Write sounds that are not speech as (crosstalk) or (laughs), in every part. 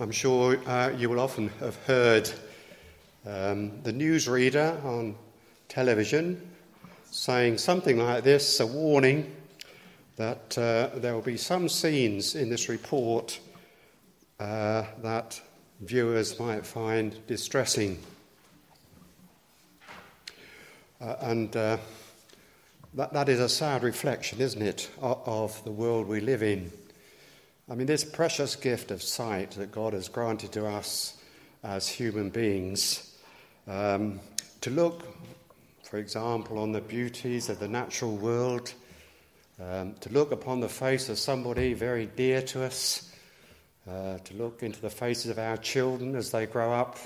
I'm sure uh, you will often have heard um, the newsreader on television saying something like this a warning that uh, there will be some scenes in this report uh, that viewers might find distressing. Uh, and uh, that, that is a sad reflection, isn't it, of, of the world we live in. I mean, this precious gift of sight that God has granted to us as human beings, um, to look, for example, on the beauties of the natural world, um, to look upon the face of somebody very dear to us, uh, to look into the faces of our children as they grow up,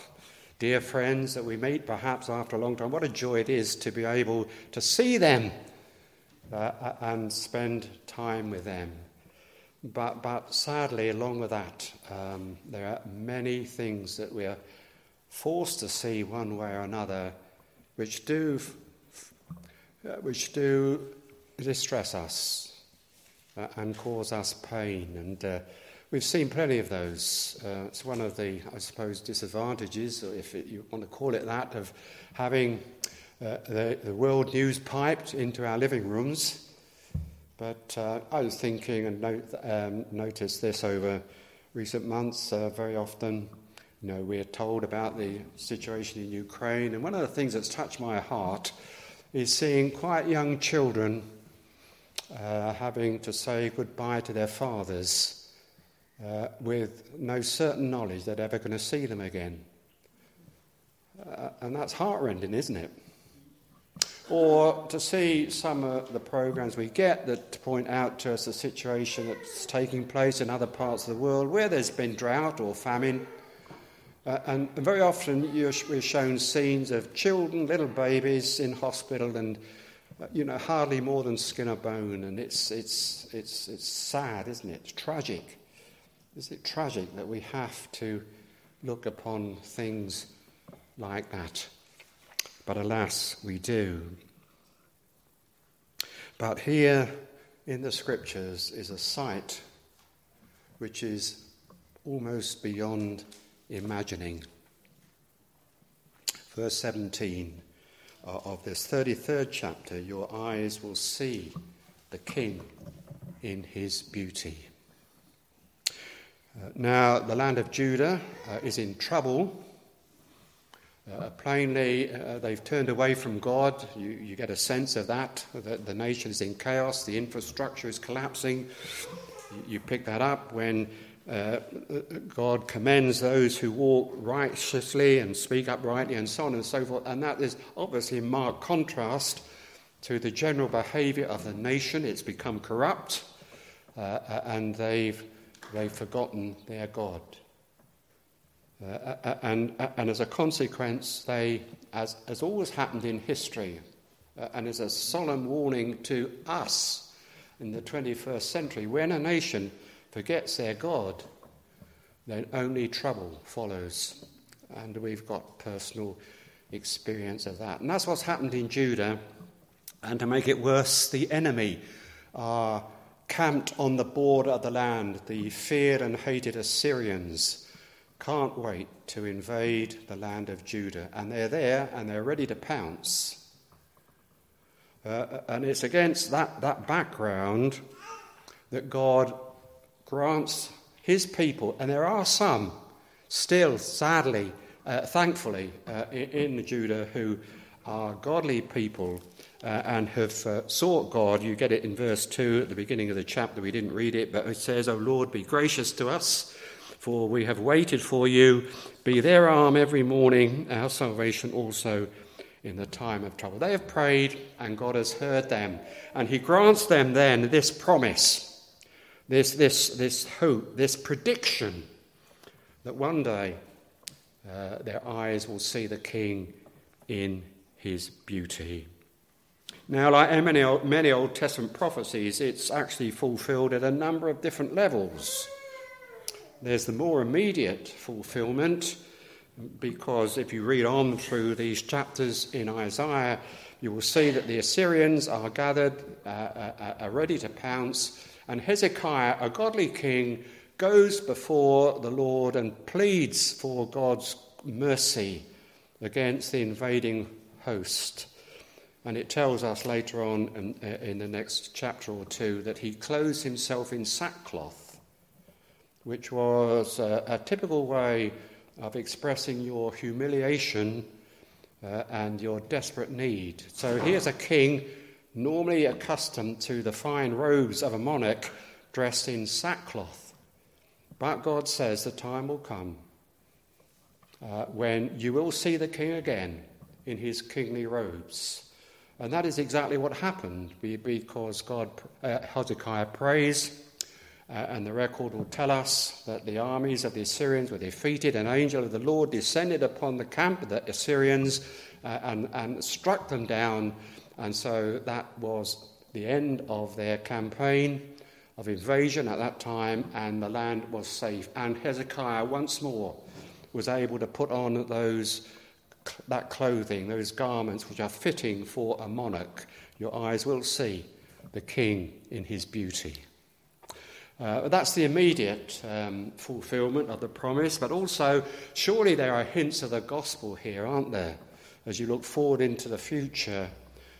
dear friends that we meet perhaps after a long time. What a joy it is to be able to see them uh, and spend time with them. But, but sadly, along with that, um, there are many things that we are forced to see one way or another which do, uh, which do distress us uh, and cause us pain. And uh, we've seen plenty of those. Uh, it's one of the, I suppose, disadvantages, if it, you want to call it that, of having uh, the, the world news piped into our living rooms. But uh, I was thinking and um, noticed this over recent months. Uh, very often, you know, we're told about the situation in Ukraine, and one of the things that's touched my heart is seeing quite young children uh, having to say goodbye to their fathers uh, with no certain knowledge they're ever going to see them again. Uh, and that's heartrending, isn't it? Or to see some of the programs we get that point out to us the situation that's taking place in other parts of the world where there's been drought or famine. Uh, and very often we're shown scenes of children, little babies in hospital, and uh, you know hardly more than skin or bone. And it's it's it's it's sad, isn't it? It's tragic. Is it tragic that we have to look upon things like that? But alas, we do. But here in the scriptures is a sight which is almost beyond imagining. Verse 17 of this 33rd chapter Your eyes will see the King in his beauty. Uh, now, the land of Judah uh, is in trouble uh, plainly, uh, they've turned away from God. You, you get a sense of that, that the nation is in chaos, the infrastructure is collapsing. You, pick that up when uh, God commends those who walk righteously and speak uprightly and so on and so forth. And that is obviously in marked contrast to the general behavior of the nation. It's become corrupt uh, uh, and they've, they've forgotten their God. Uh, and, and as a consequence, they, as has always happened in history, uh, and as a solemn warning to us in the 21st century, when a nation forgets their God, then only trouble follows. And we've got personal experience of that. And that's what's happened in Judah. And to make it worse, the enemy are camped on the border of the land, the feared and hated Assyrians can't wait to invade the land of Judah. And they're there and they're ready to pounce. Uh, and it's against that, that background that God grants his people, and there are some still, sadly, uh, thankfully, uh, in, in, Judah who are godly people uh, and have uh, sought God. You get it in verse 2 at the beginning of the chapter. We didn't read it, but it says, O Lord, be gracious to us for we have waited for you. Be their arm every morning, our salvation also in the time of trouble. They have prayed, and God has heard them. And He grants them then this promise, this, this, this hope, this prediction that one day uh, their eyes will see the King in His beauty. Now, like many, many Old Testament prophecies, it's actually fulfilled at a number of different levels. There's the more immediate fulfillment, because if you read on through these chapters in Isaiah, you will see that the Assyrians are gathered, uh, uh, uh, are ready to pounce, and Hezekiah, a godly king goes before the Lord and pleads for God's mercy against the invading host. And it tells us later on in, in, the next chapter or two that he clothes himself in sackcloth, which was a, a typical way of expressing your humiliation uh, and your desperate need. So here's a king, normally accustomed to the fine robes of a monarch, dressed in sackcloth. But God says the time will come uh, when you will see the king again in his kingly robes. And that is exactly what happened because God, uh, Hezekiah prays, uh, and the record will tell us that the armies of the Assyrians were defeated. An angel of the Lord descended upon the camp of the Assyrians uh, and, and struck them down. And so that was the end of their campaign of invasion at that time, and the land was safe. And Hezekiah once more was able to put on those that clothing, those garments which are fitting for a monarch. Your eyes will see the king in his beauty. Uh, that's the immediate um, fulfillment of the promise, but also, surely there are hints of the gospel here, aren't there? As you look forward into the future,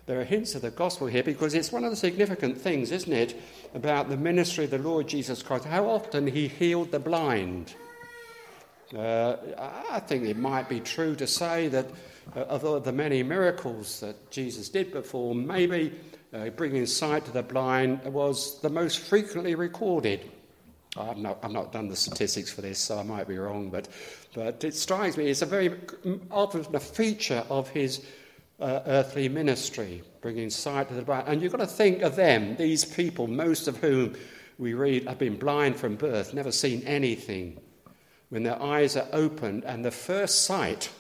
there are hints of the gospel here because it's one of the significant things, isn't it, about the ministry of the Lord Jesus Christ, how often he healed the blind uh, I think it might be true to say that uh, of the many miracles that Jesus did perform, maybe uh, bringing sight to the blind was the most frequently recorded. I've not, I've not done the statistics for this, so I might be wrong, but, but it strikes me it's a very often a feature of his uh, earthly ministry, bringing sight to the blind. And you've got to think of them, these people, most of whom we read have been blind from birth, never seen anything when their eyes are opened, and the first sight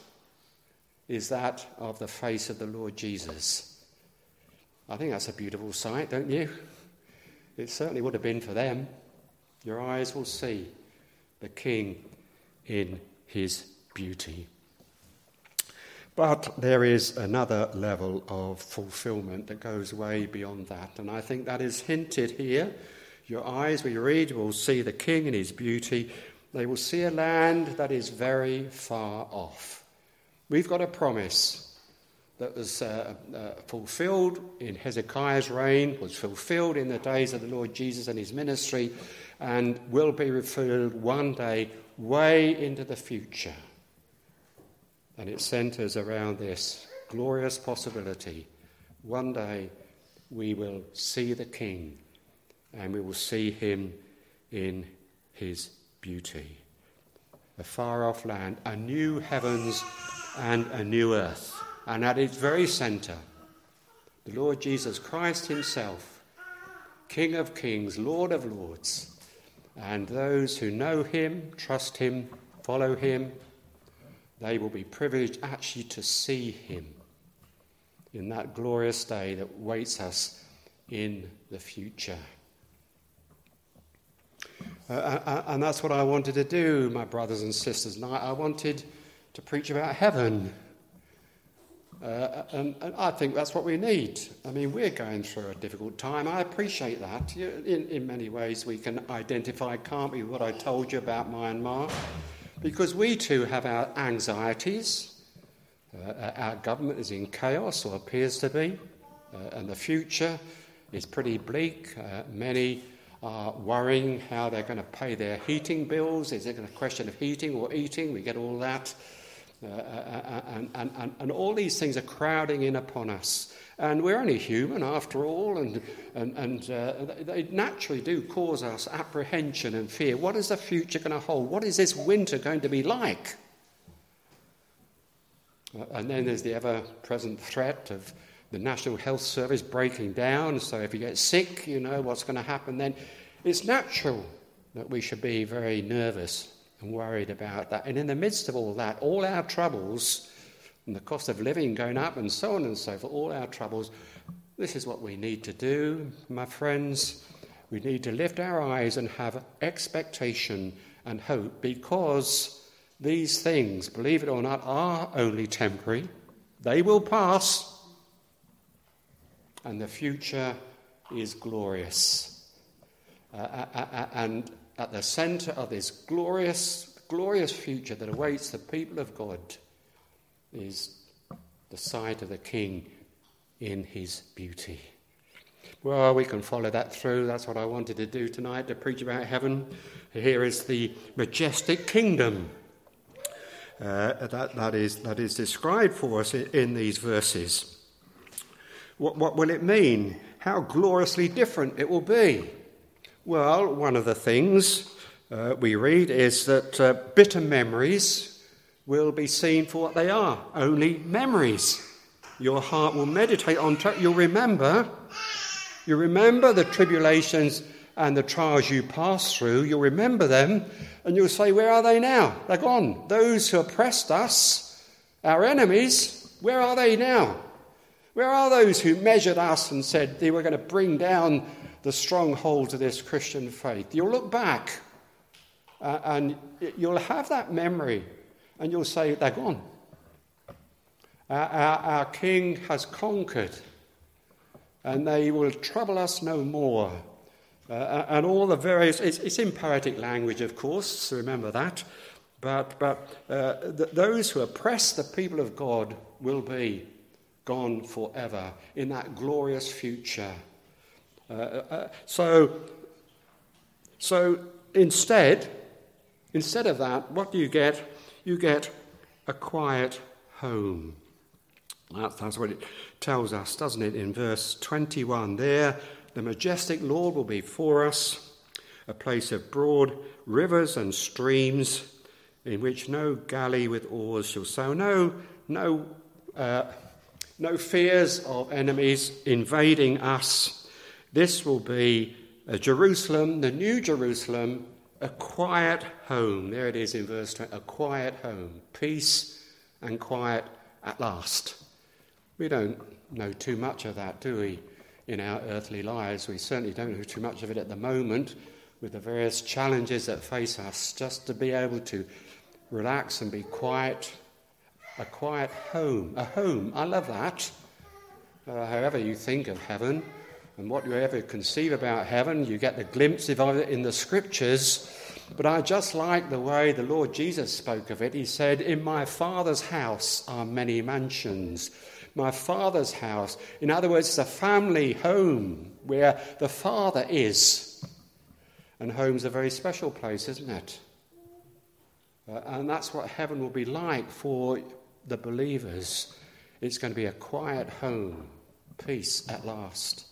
is that of the face of the Lord Jesus. I think that's a beautiful sight, don't you? It certainly would have been for them. Your eyes will see the King in his beauty. But there is another level of fulfillment that goes way beyond that, and I think that is hinted here. Your eyes, we read, will see the King in his beauty, they will see a land that is very far off. We've got a promise that was uh, uh, fulfilled in Hezekiah's reign, was fulfilled in the days of the Lord Jesus and his ministry, and will be fulfilled one day way into the future. And it centers around this glorious possibility. One day we will see the King and we will see him in his beauty. A far off land, a new heavens and a new earth. And at its very centre, the Lord Jesus Christ Himself, King of kings, Lord of lords. And those who know Him, trust Him, follow Him, they will be privileged actually to see Him in that glorious day that waits us in the future. Uh, uh, uh, and that's what I wanted to do, my brothers and sisters. And I, I wanted to preach about heaven. Uh, and, and, I think that's what we need. I mean, we're going through a difficult time. I appreciate that. In, in many ways, we can identify, can't we, what I told you about Myanmar? Because we too have our anxieties. Uh, our government is in chaos, or appears to be, uh, and the future is pretty bleak. many are worrying how they're going to pay their heating bills. Is it a question of heating or eating? We get all that. Uh, uh, uh, and, and, and, and, all these things are crowding in upon us. And we're only human after all, and, and, and uh, they naturally do cause us apprehension and fear. What is the future going to hold? What is this winter going to be like? And then there's the ever present threat of the National Health Service breaking down. So if you get sick, you know what's going to happen then. It's natural that we should be very nervous and worried about that. And in the midst of all that, all our troubles, and the cost of living going up, and so on and so forth, all our troubles, this is what we need to do, my friends. We need to lift our eyes and have expectation and hope because these things, believe it or not, are only temporary. They will pass and the future is glorious. Uh, uh, uh, uh, and at the center of this glorious, glorious future that awaits the people of God is the sight of the King in his beauty. Well, we can follow that through. That's what I wanted to do tonight to preach about heaven. Here is the majestic kingdom uh, that, that, is, that is described for us in, in these verses. What, what will it mean? How gloriously different it will be. Well, one of the things uh, we read is that uh, bitter memories will be seen for what they are only memories. Your heart will meditate on, you'll remember you remember the tribulations and the trials you passed through, you'll remember them, and you'll say, Where are they now? They're gone. Those who oppressed us, our enemies, where are they now? Where are those who measured us and said they were going to bring down the strongholds of this Christian faith? You'll look back uh, and you'll have that memory and you'll say, They're gone. our, our King has conquered and they will trouble us no more. Uh, and all the various, it's, it's, in poetic language, of course, so remember that. But, but uh, th- those who oppress the people of God will be gone forever in that glorious future. Uh, uh so, so instead, instead of that, what do you get? You get a quiet home. That's, that's what it tells us, doesn't it, in verse 21? There, the majestic Lord will be for us, a place of broad rivers and streams, in which no galley with oars shall sail, no, no, uh, no fears of enemies invading us. This will be Jerusalem, the new Jerusalem, a quiet home. There it is in verse 20, a quiet home, peace and quiet at last. We don't know too much of that, do we, in our earthly lives? We certainly don't know too much of it at the moment with the various challenges that face us. Just to be able to relax and be quiet, a quiet home. A home, I love that. Uh, however, you think of heaven and what you ever conceive about heaven, you get the glimpse of it in the scriptures. But I just like the way the Lord Jesus spoke of it. He said, In my Father's house are many mansions my Father's house. In other words, it's a family home where the Father is. And home's a very special place, isn't it? Uh, and that's what heaven will be like for the believers. It's going to be a quiet home, peace at last.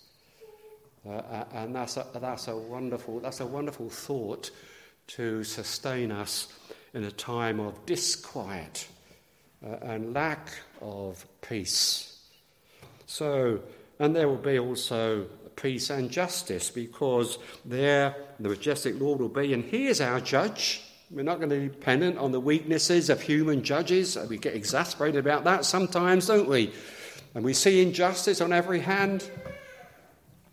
Uh, uh and that's a, that's, a wonderful, that's a wonderful thought to sustain us in a time of disquiet uh, and lack of peace. So, and there will be also peace and justice because there the majestic Lord will be, and He is our judge. We're not going to be dependent on the weaknesses of human judges. We get exasperated about that sometimes, don't we? And we see injustice on every hand.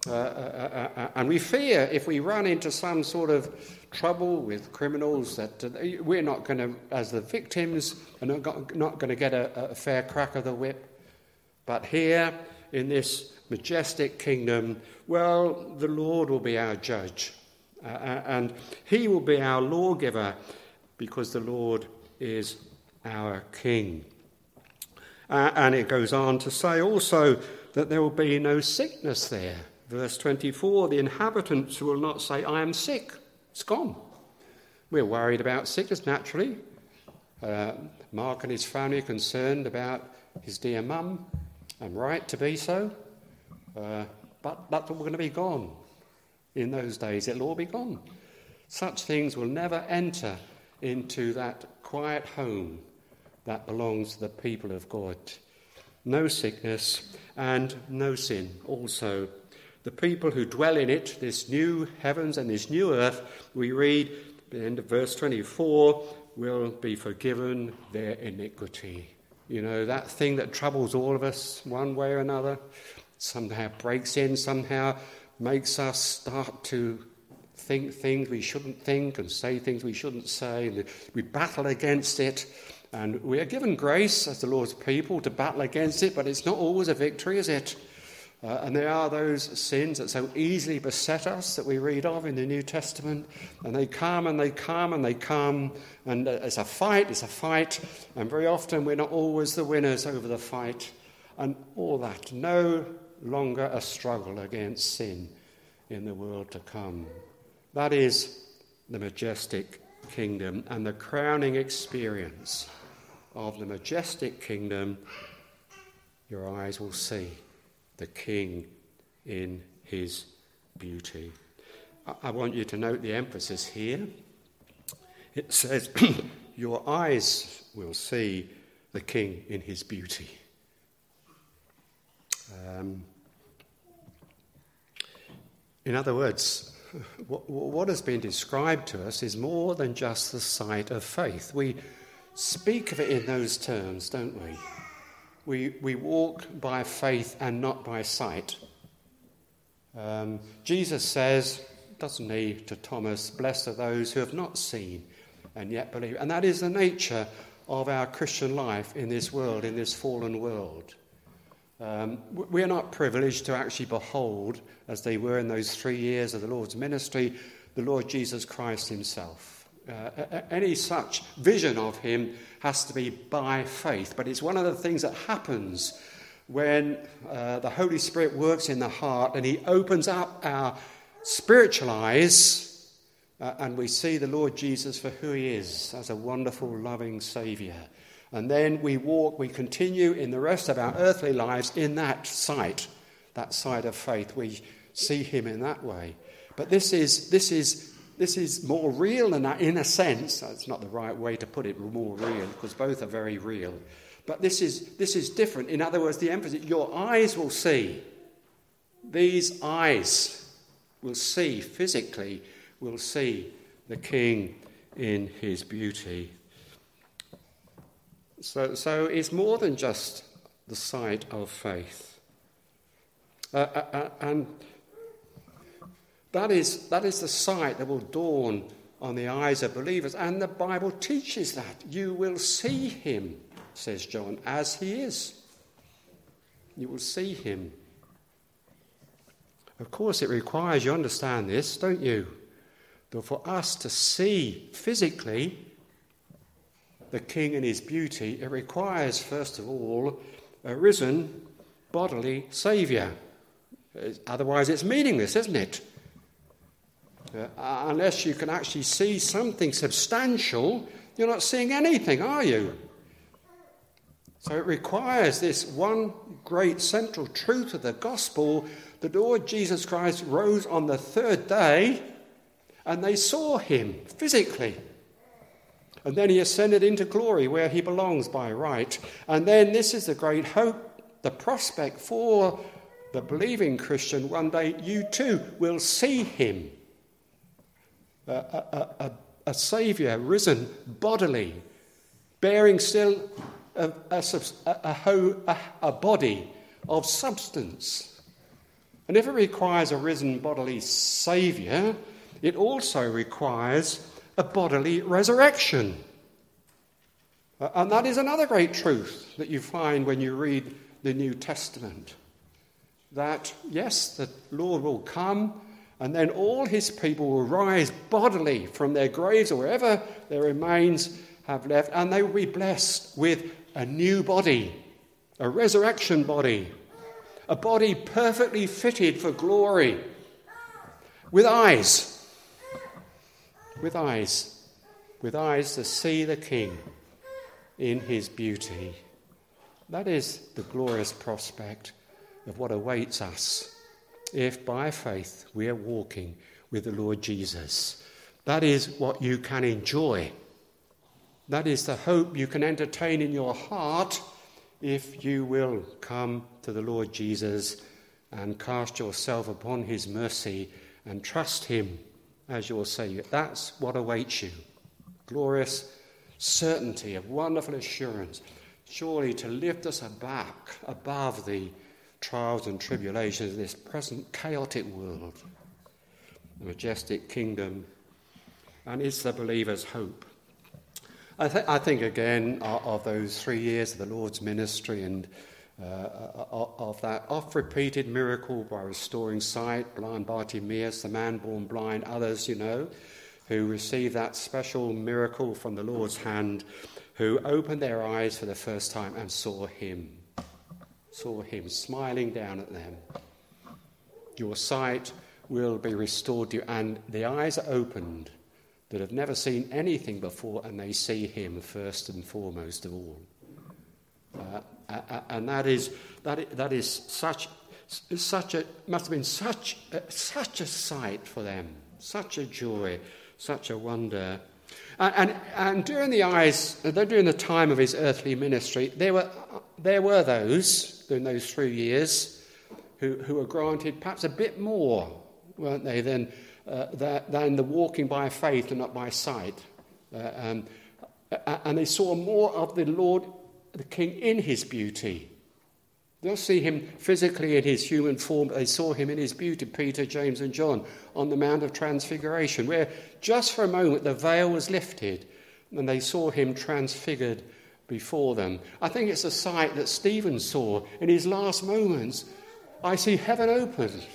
Uh, uh, uh, uh and we fear if we run into some sort of trouble with criminals that we're not going to, as the victims, are not, not going to get a, a fair crack of the whip. But here in this majestic kingdom, well, the Lord will be our judge. And he will be our lawgiver because the Lord is our king. And it goes on to say also that there will be no sickness there. Verse 24 the inhabitants will not say, I am sick. It's gone. We're worried about sickness naturally. Uh, Mark and his family are concerned about his dear mum, and right to be so. Uh, but that's all going to be gone in those days. It'll all be gone. Such things will never enter into that quiet home that belongs to the people of God. No sickness and no sin also the people who dwell in it, this new heavens and this new earth, we read at the end of verse 24, will be forgiven their iniquity. You know, that thing that troubles all of us one way or another, somehow breaks in, somehow makes us start to think things we shouldn't think and say things we shouldn't say. We battle against it. And we are given grace as the Lord's people to battle against it, but it's not always a victory, is it? Uh, and there are those sins that so easily beset us that we read of in the New Testament. And they come and they come and they come. And uh, it's a fight, it's a fight. And very often we're not always the winners over the fight. And all that. No longer a struggle against sin in the world to come. That is the majestic kingdom and the crowning experience of the majestic kingdom. Your eyes will see the King in his beauty. I want you to note the emphasis here. It says, (clears throat) Your eyes will see the King in his beauty. Um, in other words, (laughs) what, what has been described to us is more than just the sight of faith. We speak of it in those terms, don't we? We, we walk by faith and not by sight. Um, Jesus says, doesn't he, to Thomas, Blessed are those who have not seen and yet believe. And that is the nature of our Christian life in this world, in this fallen world. Um, we are not privileged to actually behold, as they were in those three years of the Lord's ministry, the Lord Jesus Christ himself. Uh, any such vision of him has to be by faith. But it's one of the things that happens when uh, the Holy Spirit works in the heart and he opens up our spiritual eyes uh, and we see the Lord Jesus for who he is as a wonderful, loving Saviour. And then we walk, we continue in the rest of our earthly lives in that sight, that side of faith. We see him in that way. But this is, this is this is more real than that in a sense. That's not the right way to put it, more real, because both are very real. But this is, this is different. In other words, the emphasis your eyes will see. These eyes will see, physically, will see the King in his beauty. So, so it's more than just the sight of faith. Uh, uh, uh and that is, that is the sight that will dawn on the eyes of believers. And the Bible teaches that. You will see him, says John, as he is. You will see him. Of course, it requires, you understand this, don't you? That for us to see physically the King and his beauty, it requires, first of all, a risen bodily Saviour. Otherwise, it's meaningless, isn't it? Uh, unless you can actually see something substantial, you're not seeing anything, are you? So it requires this one great central truth of the gospel the Lord Jesus Christ rose on the third day, and they saw him physically. And then he ascended into glory where he belongs by right. And then this is the great hope, the prospect for the believing Christian. One day you too will see him a, a, a Saviour risen bodily, bearing still a, a, a body of substance. And if it requires a risen bodily Saviour, it also requires a bodily resurrection. And that is another great truth that you find when you read the New Testament. That, yes, the Lord will come and then all his people will rise bodily from their graves or wherever their remains have left, and they will be blessed with a new body, a resurrection body, a body perfectly fitted for glory, with eyes, with eyes, with eyes to see the King in his beauty. That is the glorious prospect of what awaits us if by faith we are walking with the Lord Jesus. That is what you can enjoy. That is the hope you can entertain in your heart if you will come to the Lord Jesus and cast yourself upon his mercy and trust him as your Saviour. That's what awaits you. Glorious certainty of wonderful assurance, surely to lift us above the trials and tribulations of this present chaotic world, the majestic kingdom, and is the believer's hope. I, th- I think again of, of, those three years of the Lord's ministry and uh, of that oft repeated miracle by restoring sight, blind Bartimaeus, the man born blind, others, you know, who received that special miracle from the Lord's hand, who opened their eyes for the first time and saw him, saw him smiling down at them. Your sight will be restored to you, and the eyes are opened that have never seen anything before, and they see him first and foremost of all. Uh, and that is, that, that is such, such a, must have been such a, such a sight for them, such a joy, such a wonder. And, and, and during the eyes, during the time of his earthly ministry, there were, there were those, in those three years, who, who were granted perhaps a bit more, weren't they, than, uh, than the walking by faith and not by sight. Uh, um, and they saw more of the Lord the king in his beauty. They'll see him physically in his human form, they saw him in his beauty, Peter, James, and John, on the Mount of Transfiguration, where just for a moment the veil was lifted and they saw him transfigured before them. I think it's a sight that Stephen saw in his last moments. I see heaven opened.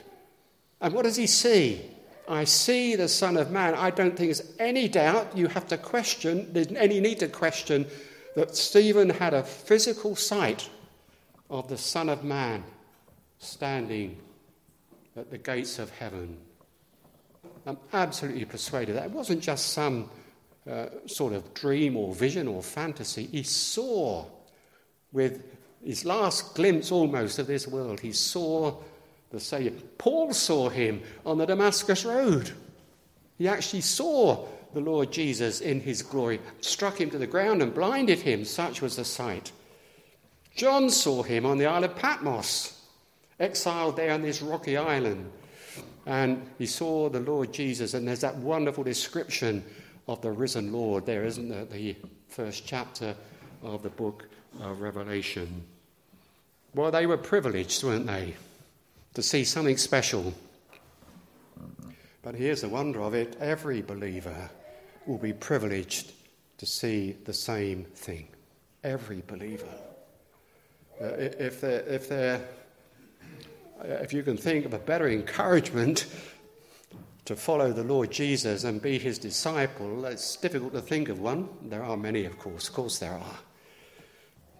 And what does he see? I see the Son of Man. I don't think there's any doubt you have to question, there's any need to question that Stephen had a physical sight of the Son of Man standing at the gates of heaven. I'm absolutely persuaded that it wasn't just some uh, sort of dream or vision or fantasy. He saw, with his last glimpse almost of this world, he saw the Saviour. Paul saw him on the Damascus Road. He actually saw the Lord Jesus in his glory, struck him to the ground and blinded him. Such was the sight. John saw him on the Isle of Patmos, exiled there on this rocky island. And he saw the Lord Jesus, and there's that wonderful description of the risen Lord there, isn't there? The first chapter of the book of Revelation. Well, they were privileged, weren't they, to see something special. But here's the wonder of it every believer will be privileged to see the same thing. Every believer. Uh, if, they're, if, they're, if you can think of a better encouragement to follow the Lord Jesus and be his disciple, it's difficult to think of one. There are many, of course, of course, there are.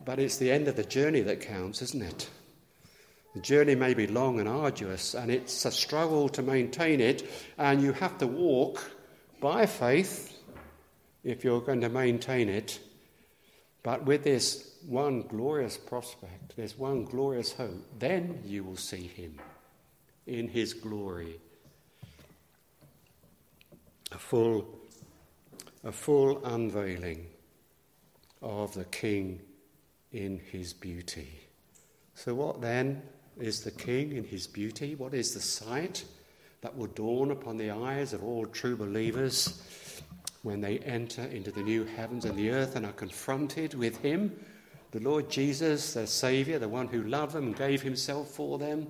But it's the end of the journey that counts, isn't it? The journey may be long and arduous, and it's a struggle to maintain it, and you have to walk by faith if you're going to maintain it. But with this one glorious prospect, there's one glorious hope, then you will see him in his glory. A full, a full unveiling of the King in his beauty. So, what then is the King in his beauty? What is the sight that will dawn upon the eyes of all true believers? when they enter into the new heavens and the earth and are confronted with Him, the Lord Jesus, their Saviour, the one who loved them and gave Himself for them.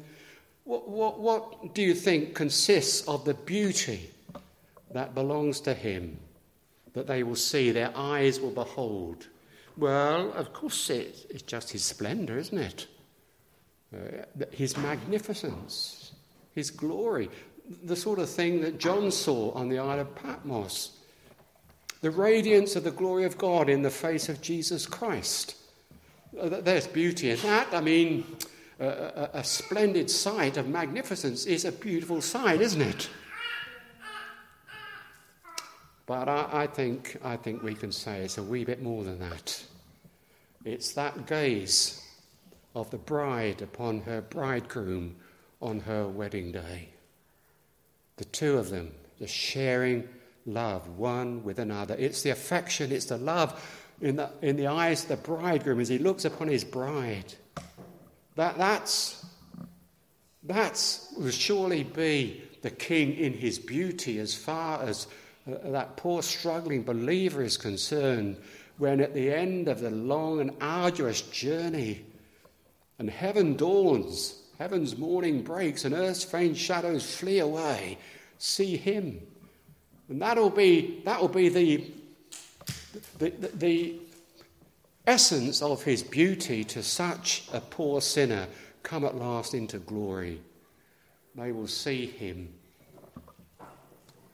What, what, what do you think consists of the beauty that belongs to Him that they will see, their eyes will behold? Well, of course, it, it's just His splendour, isn't it? Uh, his magnificence, His glory, the sort of thing that John saw on the Isle of Patmos the radiance of the glory of God in the face of Jesus Christ. Uh, there's beauty in that. I mean, a, a, a splendid sight of magnificence is a beautiful sight, isn't it? But I, I, think, I think we can say it's a wee bit more than that. It's that gaze of the bride upon her bridegroom on her wedding day. The two of them just sharing love one with another. It's the affection, it's the love in the, in the eyes of the bridegroom as he looks upon his bride. That, that's, that's will surely be the king in his beauty as far as uh, that poor struggling believer is concerned when at the end of the long and arduous journey and heaven dawns, heaven's morning breaks, and earth's faint shadows flee away, see him and that'll be, that'll be the, the, the, essence of his beauty to such a poor sinner come at last into glory. They will see him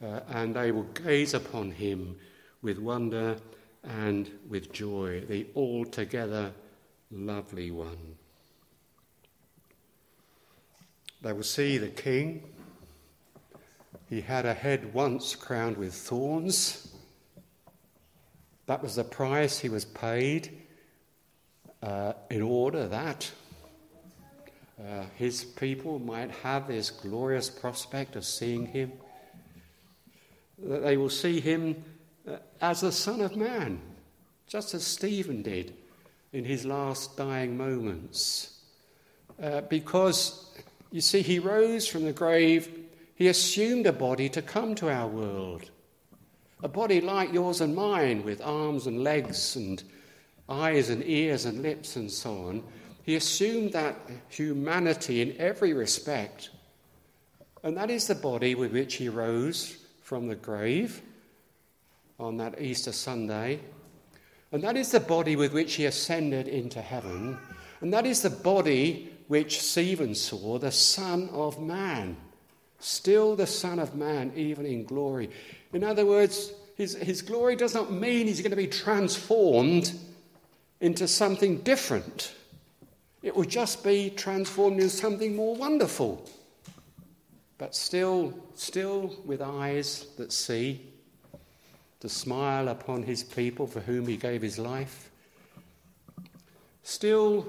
uh, and they will gaze upon him with wonder and with joy, the altogether lovely one. They will see the king. He had a head once crowned with thorns. That was the price he was paid uh, in order that uh, his people might have this glorious prospect of seeing him. That they will see him uh, as the Son of Man, just as Stephen did in his last dying moments. Uh, because, you see, he rose from the grave, he assumed a body to come to our world. A body like yours and mine, with arms and legs and eyes and ears and lips and so on. He assumed that humanity in every respect. And that is the body with which he rose from the grave on that Easter Sunday. And that is the body with which he ascended into heaven. And that is the body which Stephen saw, the Son of Man. Still the Son of Man, even in glory. In other words, his, his glory does not mean he's going to be transformed into something different. It will just be transformed into something more wonderful. But still, still with eyes that see, to smile upon his people for whom he gave his life. Still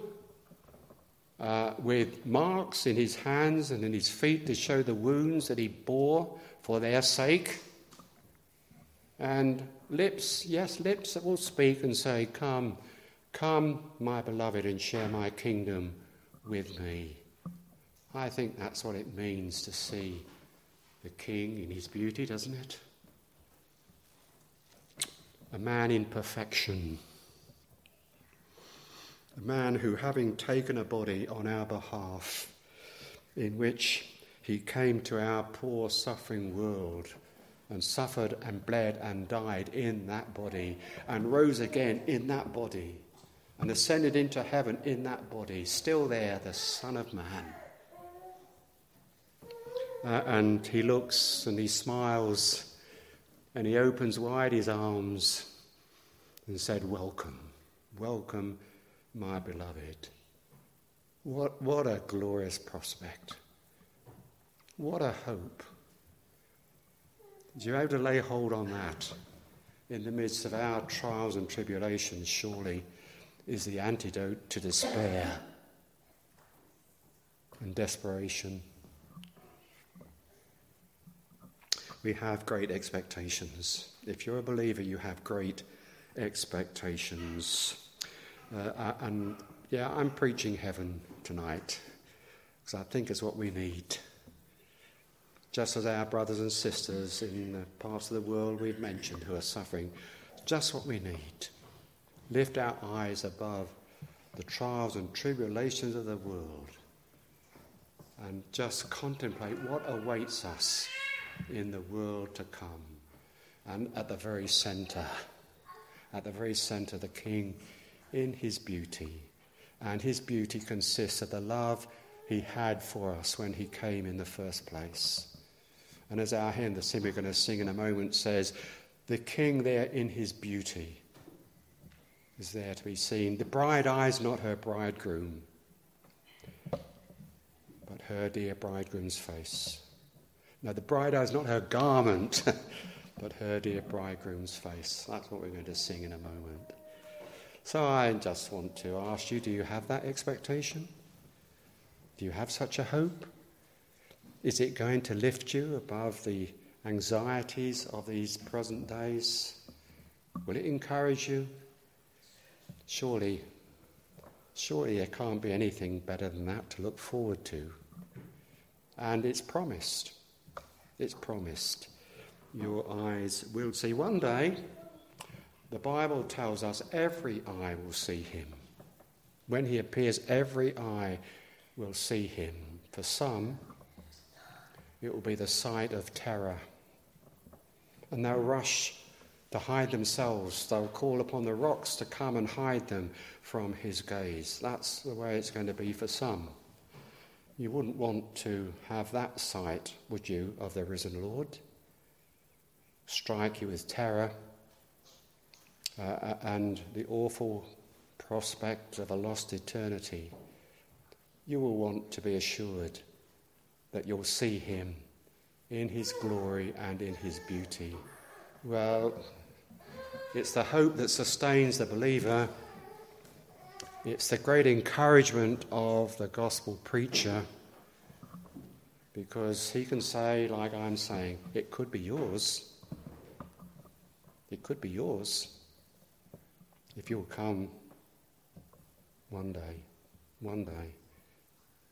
uh, with marks in his hands and in his feet to show the wounds that he bore for their sake. And lips, yes, lips that will speak and say, Come, Come, my beloved, and share my kingdom with me. I think that's what it means to see the King in his beauty, doesn't it? A man in perfection. A man who, having taken a body on our behalf, in which he came to our poor, suffering world and suffered and bled and died in that body and rose again in that body and ascended into heaven in that body, still there, the Son of Man. Uh, and he looks and he smiles and he opens wide his arms and said, Welcome, welcome, my beloved. What, what a glorious prospect. What a hope. Do you have to lay hold on that in the midst of our trials and tribulations, surely? is the antidote to despair and desperation. We have great expectations. If you're a believer, you have great expectations. Uh, and yeah, I'm preaching heaven tonight because I think it's what we need. Just as our brothers and sisters in the parts of the world we've mentioned who are suffering, just what we need lift our eyes above the trials and tribulations of the world and just contemplate what awaits us in the world to come. And at the very centre, at the very centre, the King in his beauty. And his beauty consists of the love he had for us when he came in the first place. And as our hymn, the hymn we're going to sing in a moment, says, the King there in his beauty is there to be seen. The bride eyes not her bridegroom, but her dear bridegroom's face. Now, the bride eyes not her garment, (laughs) but her dear bridegroom's face. That's what we're going to sing in a moment. So I just want to ask you do you have that expectation? Do you have such a hope? Is it going to lift you above the anxieties of these present days? Will it encourage you? Surely, surely there can't be anything better than that to look forward to. And it's promised. It's promised. Your eyes will see. One day, the Bible tells us every eye will see him. When he appears, every eye will see him. For some, it will be the sight of terror. And they'll rush to hide themselves. They'll call upon the rocks to come and hide them from his gaze. That's the way it's going to be for some. You wouldn't want to have that sight, would you, of the risen Lord? Strike you with terror uh, and the awful prospect of a lost eternity. You will want to be assured that you'll see him in his glory and in his beauty. Well, it's the hope that sustains the believer. It's the great encouragement of the gospel preacher because he can say, like I'm saying, it could be yours. It could be yours if you'll come one day, one day,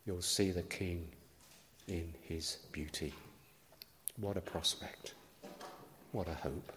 you'll see the King in his beauty. What a prospect. What a hope.